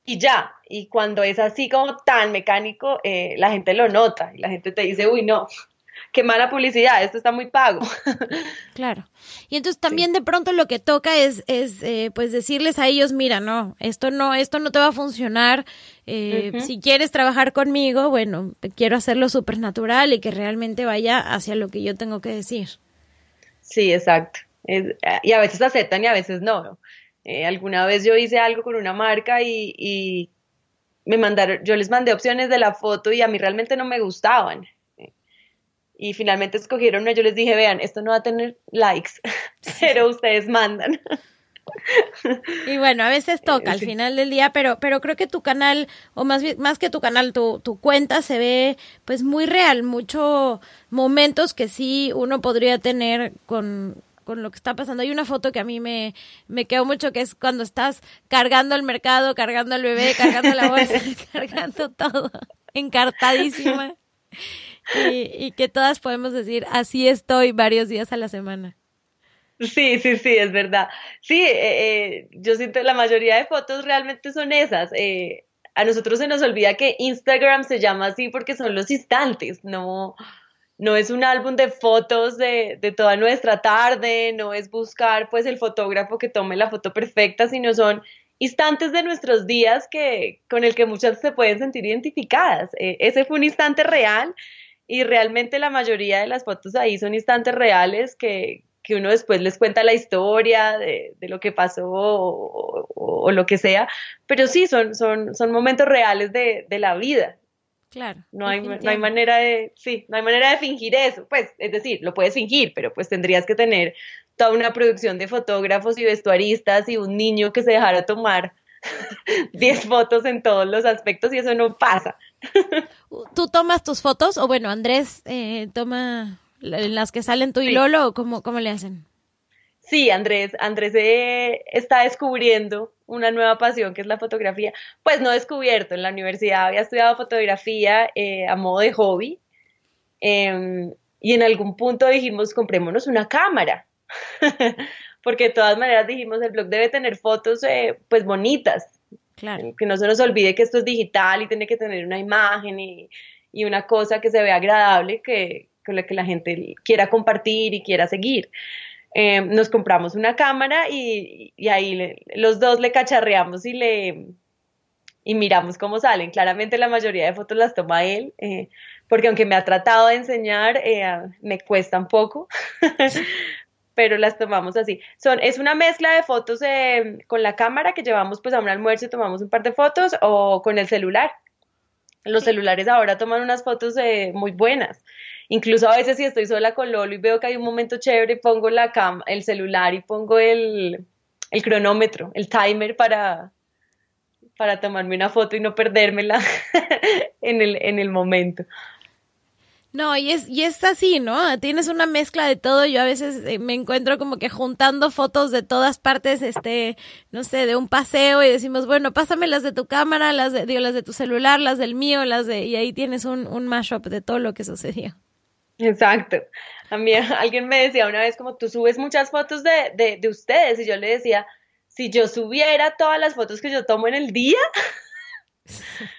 B: y ya, y cuando es así como tan mecánico, la gente lo nota, y la gente te dice, uy, no, qué mala publicidad, esto está muy pago.
A: Claro. Y entonces también de pronto lo que toca es, es eh, pues decirles a ellos, mira, no, esto no, esto no te va a funcionar. Eh, si quieres trabajar conmigo, bueno, quiero hacerlo súper natural y que realmente vaya hacia lo que yo tengo que decir.
B: Sí, exacto. y a veces aceptan y a veces no. Eh, alguna vez yo hice algo con una marca y, y me mandaron, yo les mandé opciones de la foto y a mí realmente no me gustaban y finalmente escogieron una, yo les dije, vean, esto no va a tener likes, pero ustedes mandan.
A: Y bueno, a veces toca al final del día, pero, pero creo que tu canal, o más, más que tu canal, tu, tu cuenta se ve pues muy real, muchos momentos que sí uno podría tener con, con lo que está pasando. Hay una foto que a mí me, me quedó mucho, que es cuando estás cargando el mercado, cargando el bebé, cargando la bolsa, cargando todo, encartadísima y, que todas podemos decir, así estoy varios días a la semana.
B: Sí, sí, sí, es verdad. Sí, eh, eh, yo siento la mayoría de fotos realmente son esas. Eh, a nosotros se nos olvida que Instagram se llama así porque son los instantes, no, no es un álbum de fotos de, de, toda nuestra tarde, no es buscar pues el fotógrafo que tome la foto perfecta, sino son instantes de nuestros días que, con el que muchas se pueden sentir identificadas. ese fue un instante real y realmente la mayoría de las fotos ahí son instantes reales que, que uno después les cuenta la historia de, de lo que pasó o, lo que sea, pero sí, son, son, son momentos reales de, de la vida.
A: Claro.
B: No hay, no hay manera de, sí, no hay manera de fingir eso. Pues, es decir, lo puedes fingir, pero pues tendrías que tener toda una producción de fotógrafos y vestuaristas y un niño que se dejara tomar 10 fotos en todos los aspectos y eso no pasa.
A: ¿Tú tomas tus fotos o bueno, Andrés eh, toma las que salen tú y Lolo o cómo, cómo le hacen?
B: Sí, Andrés, Andrés eh, está descubriendo una nueva pasión que es la fotografía. Pues no descubierto, en la universidad había estudiado fotografía eh, a modo de hobby em, y en algún punto dijimos, comprémonos una cámara. porque de todas maneras dijimos, el blog debe tener fotos eh, pues bonitas, claro. que no se nos olvide que esto es digital y tiene que tener una imagen y, y una cosa que se vea agradable, que, con la que la gente quiera compartir y quiera seguir. Eh, nos compramos una cámara y, y ahí los dos le cacharreamos y le y miramos cómo salen. Claramente la mayoría de fotos las toma él, eh, porque aunque me ha tratado de enseñar, me cuesta un poco, pero las tomamos así. Son, es una mezcla de fotos eh, con la cámara que llevamos pues a un almuerzo y tomamos un par de fotos o con el celular. Los celulares ahora toman unas fotos eh, muy buenas. Incluso a veces si estoy sola con Lolo y veo que hay un momento chévere, pongo la cam el celular y pongo el, el cronómetro, el timer para, para tomarme una foto y no perdérmela en, el, en el momento.
A: No, y es, y es así, ¿no? Tienes una mezcla de todo. Yo a veces eh, me encuentro como que juntando fotos de todas partes, este, no sé, de un paseo y decimos, bueno, pásame las de tu cámara, las de, digo, las de tu celular, las del mío, las de, y ahí tienes un, un mashup de todo lo que sucedió.
B: Exacto. A mí alguien me decía una vez como tú subes muchas fotos de, de, de ustedes y yo le decía, si yo subiera todas las fotos que yo tomo en el día,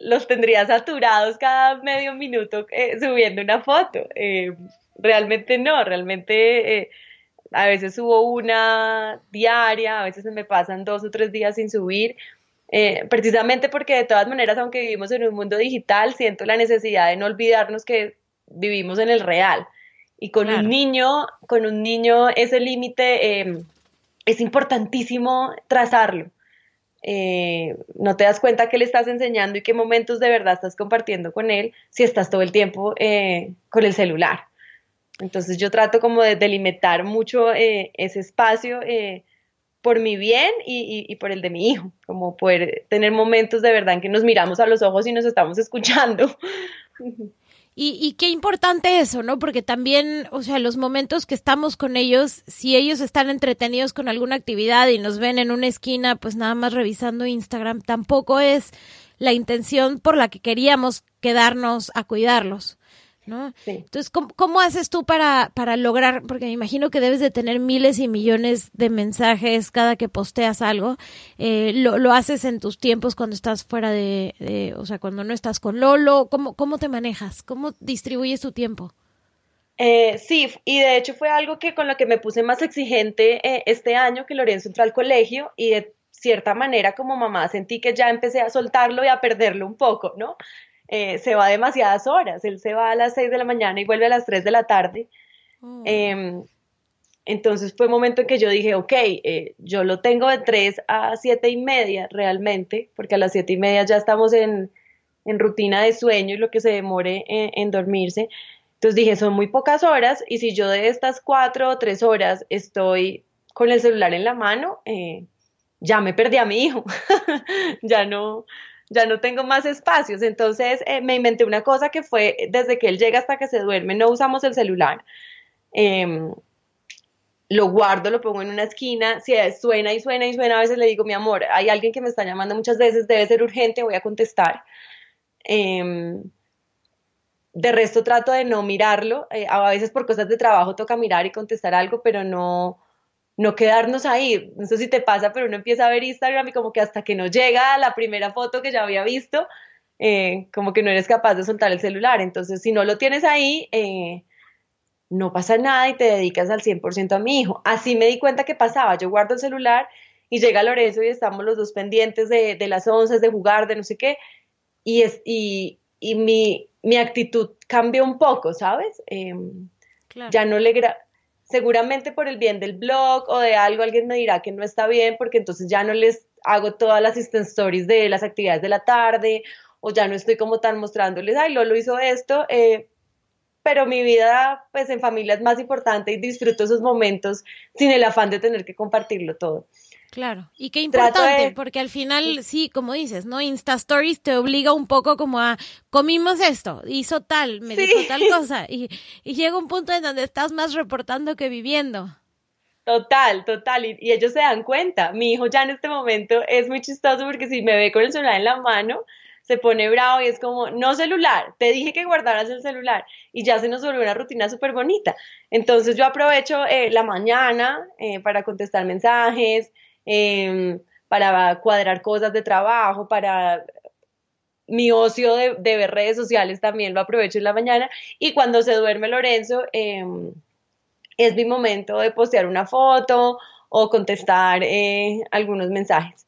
B: los tendría saturados cada medio minuto eh, subiendo una foto. Eh, realmente no, realmente eh, a veces subo una diaria, a veces se me pasan dos o tres días sin subir. precisamente porque de todas maneras, aunque vivimos en un mundo digital, siento la necesidad de no olvidarnos que vivimos en el real. Y con un niño, con un niño ese límite es importantísimo trazarlo. Eh, no te das cuenta qué le estás enseñando y qué momentos de verdad estás compartiendo con él si estás todo el tiempo eh, con el celular. Entonces yo trato como de delimitar mucho eh, ese espacio por mi bien y, y, por el de mi hijo, como poder tener momentos de verdad en que nos miramos a los ojos y nos estamos escuchando.
A: Y, y, qué importante eso, ¿no? Porque también, o sea, los momentos que estamos con ellos, si ellos están entretenidos con alguna actividad y nos ven en una esquina, pues nada más revisando Instagram, tampoco es la intención por la que queríamos quedarnos a cuidarlos. ¿No? Entonces, ¿cómo, haces tú para, para lograr? Porque me imagino que debes de tener miles y millones de mensajes cada que posteas algo. Eh, lo, lo, haces en tus tiempos cuando estás fuera de, o sea, cuando no estás con Lolo? ¿Cómo, cómo te manejas? ¿Cómo distribuyes tu tiempo?
B: Eh, sí, y de hecho fue algo que con lo que me puse más exigente eh, este año que Lorenzo entró al colegio y de cierta manera como mamá sentí que ya empecé a soltarlo y a perderlo un poco, ¿no? Eh, se va demasiadas horas. Él se va a las 6 de la mañana y vuelve a las 3 de la tarde. Oh. Em, entonces fue un momento en que yo dije, ok, eh, yo lo tengo de 3 a 7 y media realmente, porque a las 7 y media ya estamos en, rutina de sueño y lo que se demore en, dormirse. Entonces dije, son muy pocas horas y si yo de estas 4 o 3 horas estoy con el celular en la mano, eh, ya me perdí a mi hijo, ya no, ya no tengo más espacios. Entonces eh, me inventé una cosa que fue desde que él llega hasta que se duerme, no usamos el celular. Em, lo guardo, lo pongo en una esquina, si suena y suena y suena, a veces le digo, mi amor, hay alguien que me está llamando muchas veces, debe ser urgente, voy a contestar. Em, de resto trato de no mirarlo, eh, a veces por cosas de trabajo toca mirar y contestar algo, pero no, no quedarnos ahí. No sé si te pasa, pero uno empieza a ver Instagram y como que hasta que no llega la primera foto que ya había visto, eh, como que no eres capaz de soltar el celular. Entonces, si no lo tienes ahí, eh, no pasa nada y te dedicas al 100% a mi hijo. Así me di cuenta que pasaba. Yo guardo el celular y llega Lorenzo y estamos los dos pendientes de, las once, de jugar, de no sé qué. Y, es, y, mi, mi, actitud cambió un poco, ¿sabes? Em, ya no le seguramente por el bien del blog o de algo alguien me dirá que no está bien porque entonces ya no les hago todas las instant stories de las actividades de la tarde o ya no estoy como tan mostrándoles, ay, Lolo hizo esto, eh, pero mi vida pues en familia es más importante y disfruto esos momentos sin el afán de tener que compartirlo todo.
A: Claro, y qué importante, porque al final, sí, como dices, ¿no? Insta Stories te obliga un poco como a, comimos esto, hizo tal, me dijo tal cosa, y, y, llega un punto en donde estás más reportando que viviendo.
B: Total, total, y, y, ellos se dan cuenta. Mi hijo ya en este momento es muy chistoso porque si me ve con el celular en la mano, se pone bravo y es como, no celular, te dije que guardaras el celular y ya se nos volvió una rutina súper bonita. Entonces yo aprovecho eh, la mañana eh, para contestar mensajes, Em, para cuadrar cosas de trabajo, para mi ocio de, ver redes sociales también lo aprovecho en la mañana y cuando se duerme Lorenzo em, es mi momento de postear una foto o contestar eh, algunos mensajes.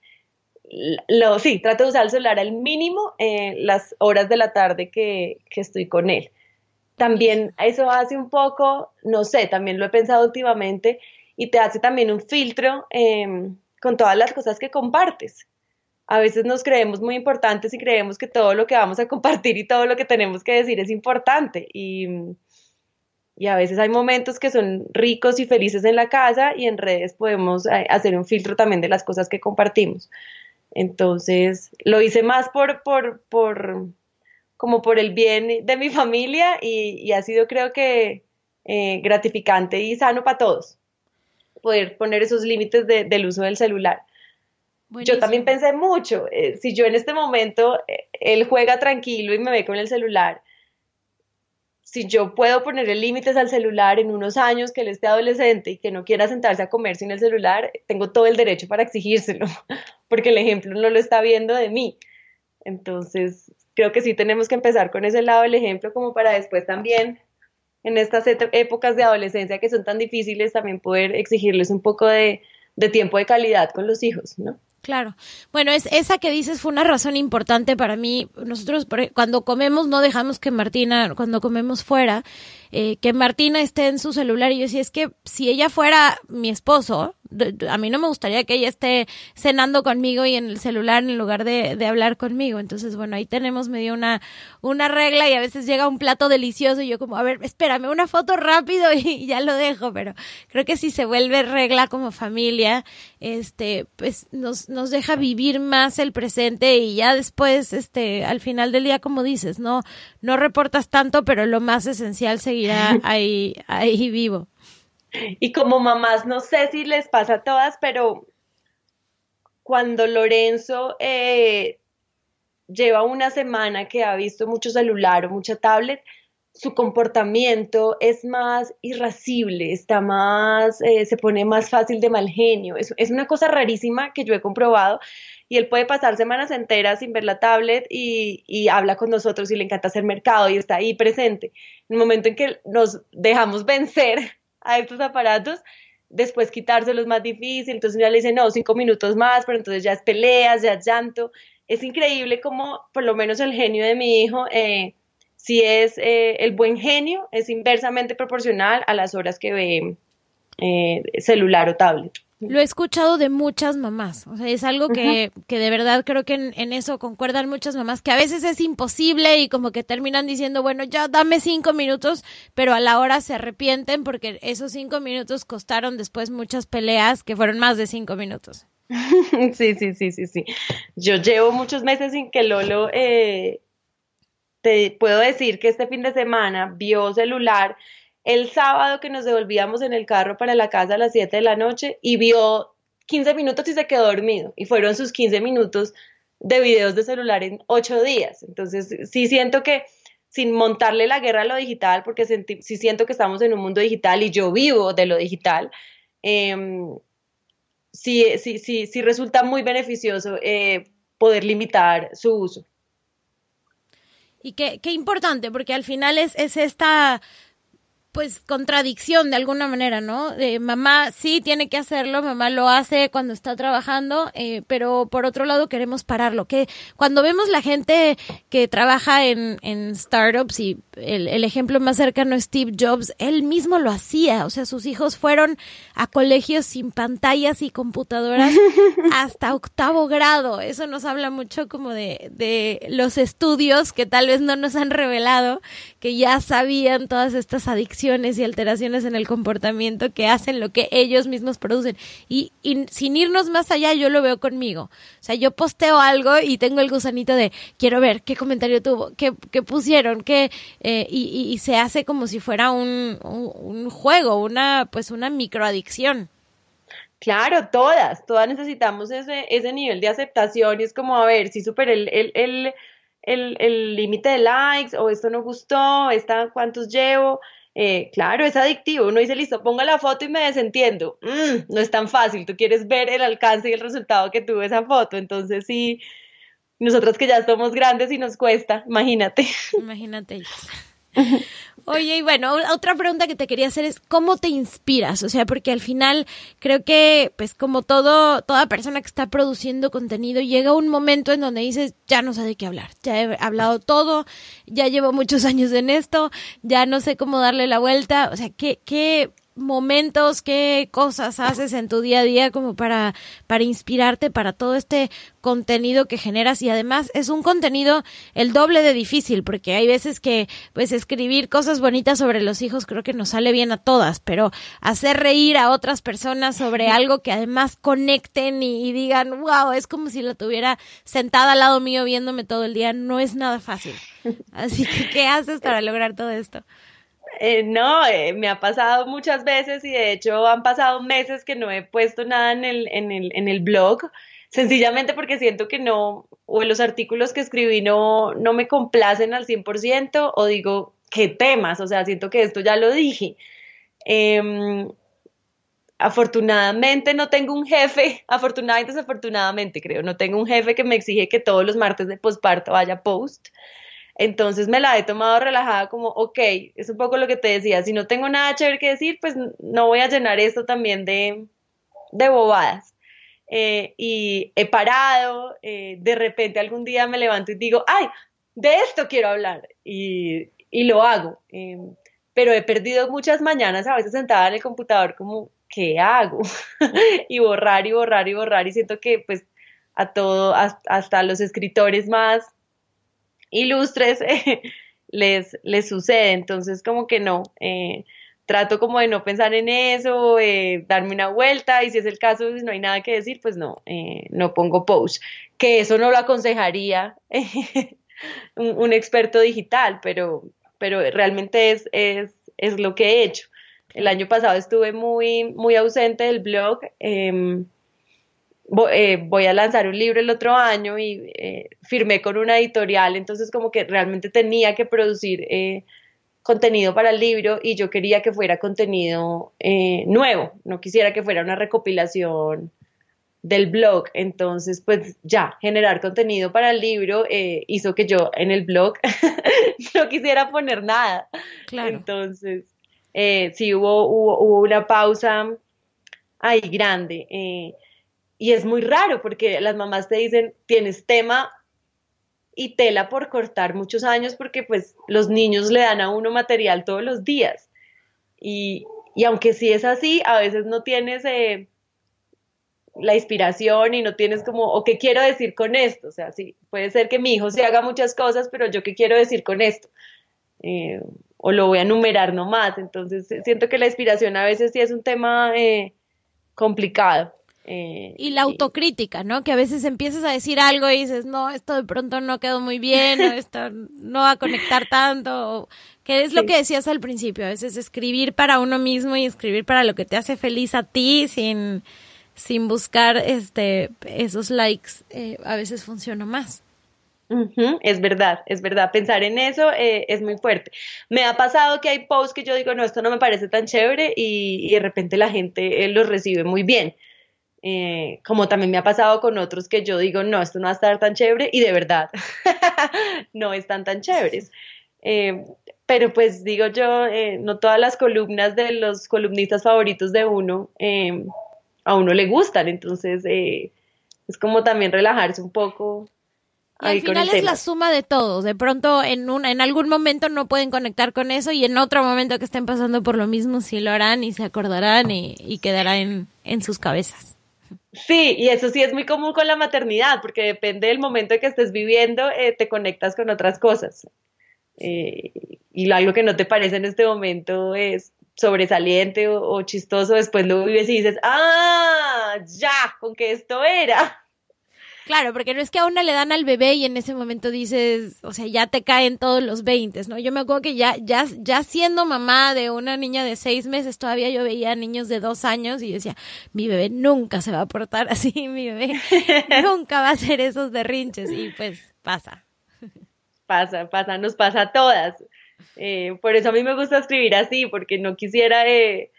B: Lo, sí, trato de usar el celular al mínimo eh, las horas de la tarde que, que estoy con él. También eso hace un poco, no sé, también lo he pensado últimamente y te hace también un filtro eh, con todas las cosas que compartes. A veces nos creemos muy importantes y creemos que todo lo que vamos a compartir y todo lo que tenemos que decir es importante. Y, y a veces hay momentos que son ricos y felices en la casa y en redes podemos eh, hacer un filtro también de las cosas que compartimos. Entonces, lo hice más por, por, por como por el bien de mi familia y, ha sido creo que eh, gratificante y sano para todos poder poner esos límites del uso del celular. Yo también pensé mucho, eh, si yo en este momento, eh, él juega tranquilo y me ve con el celular, si yo puedo ponerle límites al celular en unos años que él esté adolescente y que no quiera sentarse a comer sin el celular, tengo todo el derecho para exigírselo, porque el ejemplo no lo está viendo de mí. Entonces, creo que sí tenemos que empezar con ese lado del ejemplo como para después también en estas épocas de adolescencia que son tan difíciles también poder exigirles un poco de, tiempo de calidad con los hijos, ¿no?
A: Claro. Bueno, es esa que dices fue una razón importante para mí. Nosotros cuando comemos no dejamos que Martina, cuando comemos fuera, eh, que Martina esté en su celular. Y yo decía, es que si ella fuera mi esposo, a mí no me gustaría que ella esté cenando conmigo y en el celular en lugar de, de hablar conmigo. Entonces, bueno, ahí tenemos medio una, una regla y a veces llega un plato delicioso y yo como, a ver, espérame una foto rápido y ya lo dejo, pero creo que si se vuelve regla como familia, este, pues nos, nos deja vivir más el presente y ya después, este, al final del día, como dices, no, no reportas tanto, pero lo más esencial seguirá ahí, ahí vivo.
B: Y como mamás, no sé si les pasa a todas, pero cuando Lorenzo eh, lleva una semana que ha visto mucho celular o mucha tablet, su comportamiento es más irascible, está más, eh, se pone más fácil de mal genio. Es, una cosa rarísima que yo he comprobado y él puede pasar semanas enteras sin ver la tablet y, y, habla con nosotros y le encanta hacer mercado y está ahí presente. En el momento en que nos dejamos vencer a estos aparatos, después quitárselos es más difícil, entonces ya le dice, no, cinco minutos más, pero entonces ya es peleas, ya es llanto. Es increíble como por lo menos el genio de mi hijo, eh, si es eh, el buen genio, es inversamente proporcional a las horas que ve eh, celular o tablet.
A: Lo he escuchado de muchas mamás, o sea, es algo que, que de verdad creo que en, eso concuerdan muchas mamás, que a veces es imposible y como que terminan diciendo, bueno, ya dame cinco minutos, pero a la hora se arrepienten porque esos cinco minutos costaron después muchas peleas que fueron más de cinco minutos.
B: Sí, sí, sí, sí, sí. Yo llevo muchos meses sin que Lolo, eh, te puedo decir que este fin de semana vio celular el sábado que nos devolvíamos en el carro para la casa a las 7 de la noche y vio 15 minutos y se quedó dormido. Y fueron sus 15 minutos de videos de celular en 8 días. Entonces, sí siento que sin montarle la guerra a lo digital, porque sí siento que estamos en un mundo digital y yo vivo de lo digital, em, sí, sí, sí, sí resulta muy beneficioso eh, poder limitar su uso.
A: Y qué, qué importante, porque al final es, es esta pues contradicción de alguna manera, ¿no? De mamá sí tiene que hacerlo, mamá lo hace cuando está trabajando, eh, pero por otro lado queremos pararlo. Que cuando vemos la gente que trabaja en, en startups y el, el, ejemplo más cercano es Steve Jobs, él mismo lo hacía, o sea, sus hijos fueron a colegios sin pantallas y computadoras hasta octavo grado. Eso nos habla mucho como de, de los estudios que tal vez no nos han revelado, que ya sabían todas estas adicciones y alteraciones en el comportamiento que hacen lo que ellos mismos producen. Y, sin irnos más allá, yo lo veo conmigo. O sea, yo posteo algo y tengo el gusanito de quiero ver qué comentario tuvo, qué, qué pusieron, qué, eh, y, y, se hace como si fuera un, un, juego, una, pues una microadicción.
B: Claro, todas, todas necesitamos ese, ese nivel de aceptación y es como, a ver, si superé el, el, el, el límite de likes o esto no gustó, esta, cuántos llevo, eh, claro, es adictivo. Uno dice, listo, ponga la foto y me desentiendo. Mm, no es tan fácil. Tú quieres ver el alcance y el resultado que tuvo esa foto. Entonces, sí, nosotros que ya somos grandes y nos cuesta, imagínate.
A: Imagínate. Oye, y bueno, otra pregunta que te quería hacer es ¿cómo te inspiras? O sea, porque al final creo que pues como todo toda persona que está produciendo contenido llega un momento en donde dices, ya no sé de qué hablar. Ya he hablado todo, ya llevo muchos años en esto, ya no sé cómo darle la vuelta, o sea, ¿qué qué momentos, qué cosas haces en tu día a día como para, para inspirarte para todo este contenido que generas y además es un contenido el doble de difícil porque hay veces que pues escribir cosas bonitas sobre los hijos creo que nos sale bien a todas, pero hacer reír a otras personas sobre algo que además conecten y, y digan, wow, es como si lo tuviera sentada al lado mío viéndome todo el día, no es nada fácil. Así que, ¿qué haces para lograr todo esto?
B: Eh, no, eh, me ha pasado muchas veces y de hecho han pasado meses que no he puesto nada en el, en el, en el blog, sencillamente porque siento que no, o los artículos que escribí no, no me complacen al 100% o digo, ¿qué temas? O sea, siento que esto ya lo dije. Em, afortunadamente no tengo un jefe, afortunadamente desafortunadamente creo, no tengo un jefe que me exige que todos los martes de posparto haya post. Entonces me la he tomado relajada como, ok, es un poco lo que te decía, si no tengo nada chévere que decir, pues no voy a llenar esto también de, de bobadas. Eh, y he parado, eh, de repente algún día me levanto y digo, ay, de esto quiero hablar y, y lo hago. Eh, pero he perdido muchas mañanas a veces sentada en el computador como, ¿qué hago? y borrar y borrar y borrar y siento que pues a todo, hasta los escritores más ilustres les, les sucede, entonces como que no, eh, trato como de no pensar en eso, eh, darme una vuelta y si es el caso, no hay nada que decir, pues no, eh, no pongo post, que eso no lo aconsejaría un, experto digital, pero, pero realmente es, es, es, lo que he hecho. El año pasado estuve muy, muy ausente del blog. Em, eh, voy a lanzar un libro el otro año y eh, firmé con una editorial, entonces como que realmente tenía que producir eh, contenido para el libro y yo quería que fuera contenido nuevo, no quisiera que fuera una recopilación del blog, entonces pues ya, generar contenido para el libro hizo que yo en el blog no quisiera poner nada. Claro. Entonces, sí hubo, hubo, hubo, una pausa ahí grande. Y es muy raro porque las mamás te dicen, tienes tema y tela por cortar muchos años porque pues los niños le dan a uno material todos los días. Y, aunque sí es así, a veces no tienes eh, la inspiración y no tienes como, o qué quiero decir con esto. O sea, sí, puede ser que mi hijo se haga muchas cosas, pero yo qué quiero decir con esto. Eh, o lo voy a enumerar nomás. Entonces, siento que la inspiración a veces sí es un tema eh, complicado.
A: Eh, y la autocrítica, ¿no? Que a veces empiezas a decir algo y dices, no, esto de pronto no quedó muy bien, o esto no va a conectar tanto, que es lo que decías al principio, a veces escribir para uno mismo y escribir para lo que te hace feliz a ti sin, sin buscar este, esos likes, eh, a veces funciona más.
B: es verdad, es verdad. Pensar en eso eh, es muy fuerte. Me ha pasado que hay posts que yo digo, no, esto no me parece tan chévere y, y de repente la gente los recibe muy bien. Eh, como también me ha pasado con otros que yo digo, no, esto no va a estar tan chévere y de verdad no están tan chéveres. Eh, pero pues digo yo, eh, no todas las columnas de los columnistas favoritos de uno a uno le gustan, entonces es como también relajarse un poco.
A: Y al final es la suma de todos. De pronto en una, en algún momento no pueden conectar con eso y en otro momento que estén pasando por lo mismo sí lo harán y se acordarán y, y quedará en, en sus cabezas.
B: Sí, y eso sí es muy común con la maternidad, porque depende del momento que estés viviendo, eh, te conectas con otras cosas. Eh, y algo que no te parece en este momento es sobresaliente o chistoso, después lo vives y dices, ah, ya, con que esto era.
A: Claro, porque no es que a una le dan al bebé y en ese momento dices, o sea, ya te caen todos los 20, ¿no? Yo me acuerdo que ya, ya, ya siendo mamá de una niña de seis meses, todavía yo veía niños de dos años y decía, mi bebé nunca se va a portar así, mi bebé nunca va a hacer esos derrinches y pues pasa.
B: Pasa, pasa, nos pasa a todas. Eh, por eso a mí me gusta escribir así, porque no quisiera... Eh,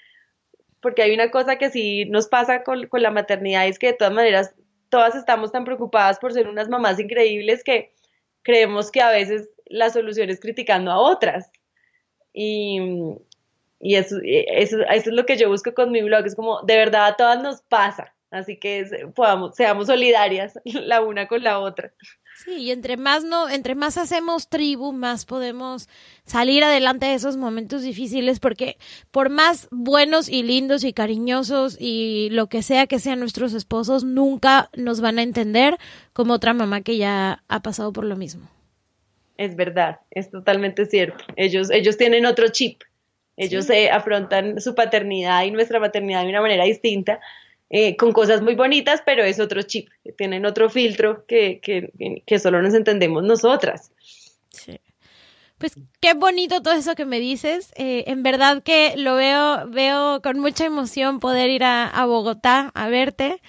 B: porque hay una cosa que sí nos pasa con, con la maternidad, es que de todas maneras todas estamos tan preocupadas por ser unas mamás increíbles que creemos que a veces la solución es criticando a otras. Y, eso, eso, es lo que yo busco con mi blog, es como, de verdad a todas nos pasa, Así que podamos, seamos solidarias la una con la otra.
A: Sí, y entre más no, entre más hacemos tribu, más podemos salir adelante de esos momentos difíciles, porque por más buenos y lindos y cariñosos y lo que sea que sean nuestros esposos, nunca nos van a entender como otra mamá que ya ha pasado por lo mismo.
B: Es verdad, es totalmente cierto. Ellos, ellos tienen otro chip. Ellos se afrontan su paternidad y nuestra maternidad de una manera distinta eh, con cosas muy bonitas, pero es otro chip, tienen otro filtro que, que, solo nos entendemos nosotras.
A: Sí. Pues qué bonito todo eso que me dices. Eh, en verdad que lo veo, veo con mucha emoción poder ir a, a, Bogotá a verte.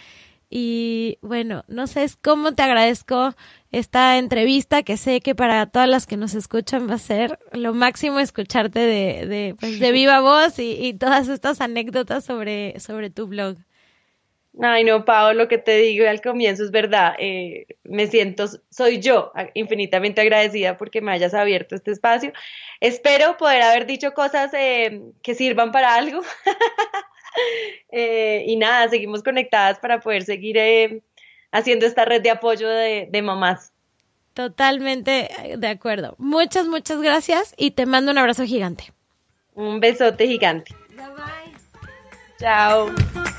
A: Y bueno, no sé cómo te agradezco esta entrevista, que sé que para todas las que nos escuchan va a ser lo máximo escucharte de, de, pues, de viva voz y, y, todas estas anécdotas sobre, sobre tu blog.
B: Ay, no, Pau, lo que te digo al comienzo es verdad. Eh, me siento, soy yo infinitamente agradecida porque me hayas abierto este espacio. Espero poder haber dicho cosas eh, que sirvan para algo. Eh, y nada, seguimos conectadas para poder seguir haciendo esta red de apoyo de, de mamás.
A: Totalmente de acuerdo. Muchas, muchas gracias y te mando un abrazo gigante.
B: Un besote gigante.
A: Bye bye.
B: Chao.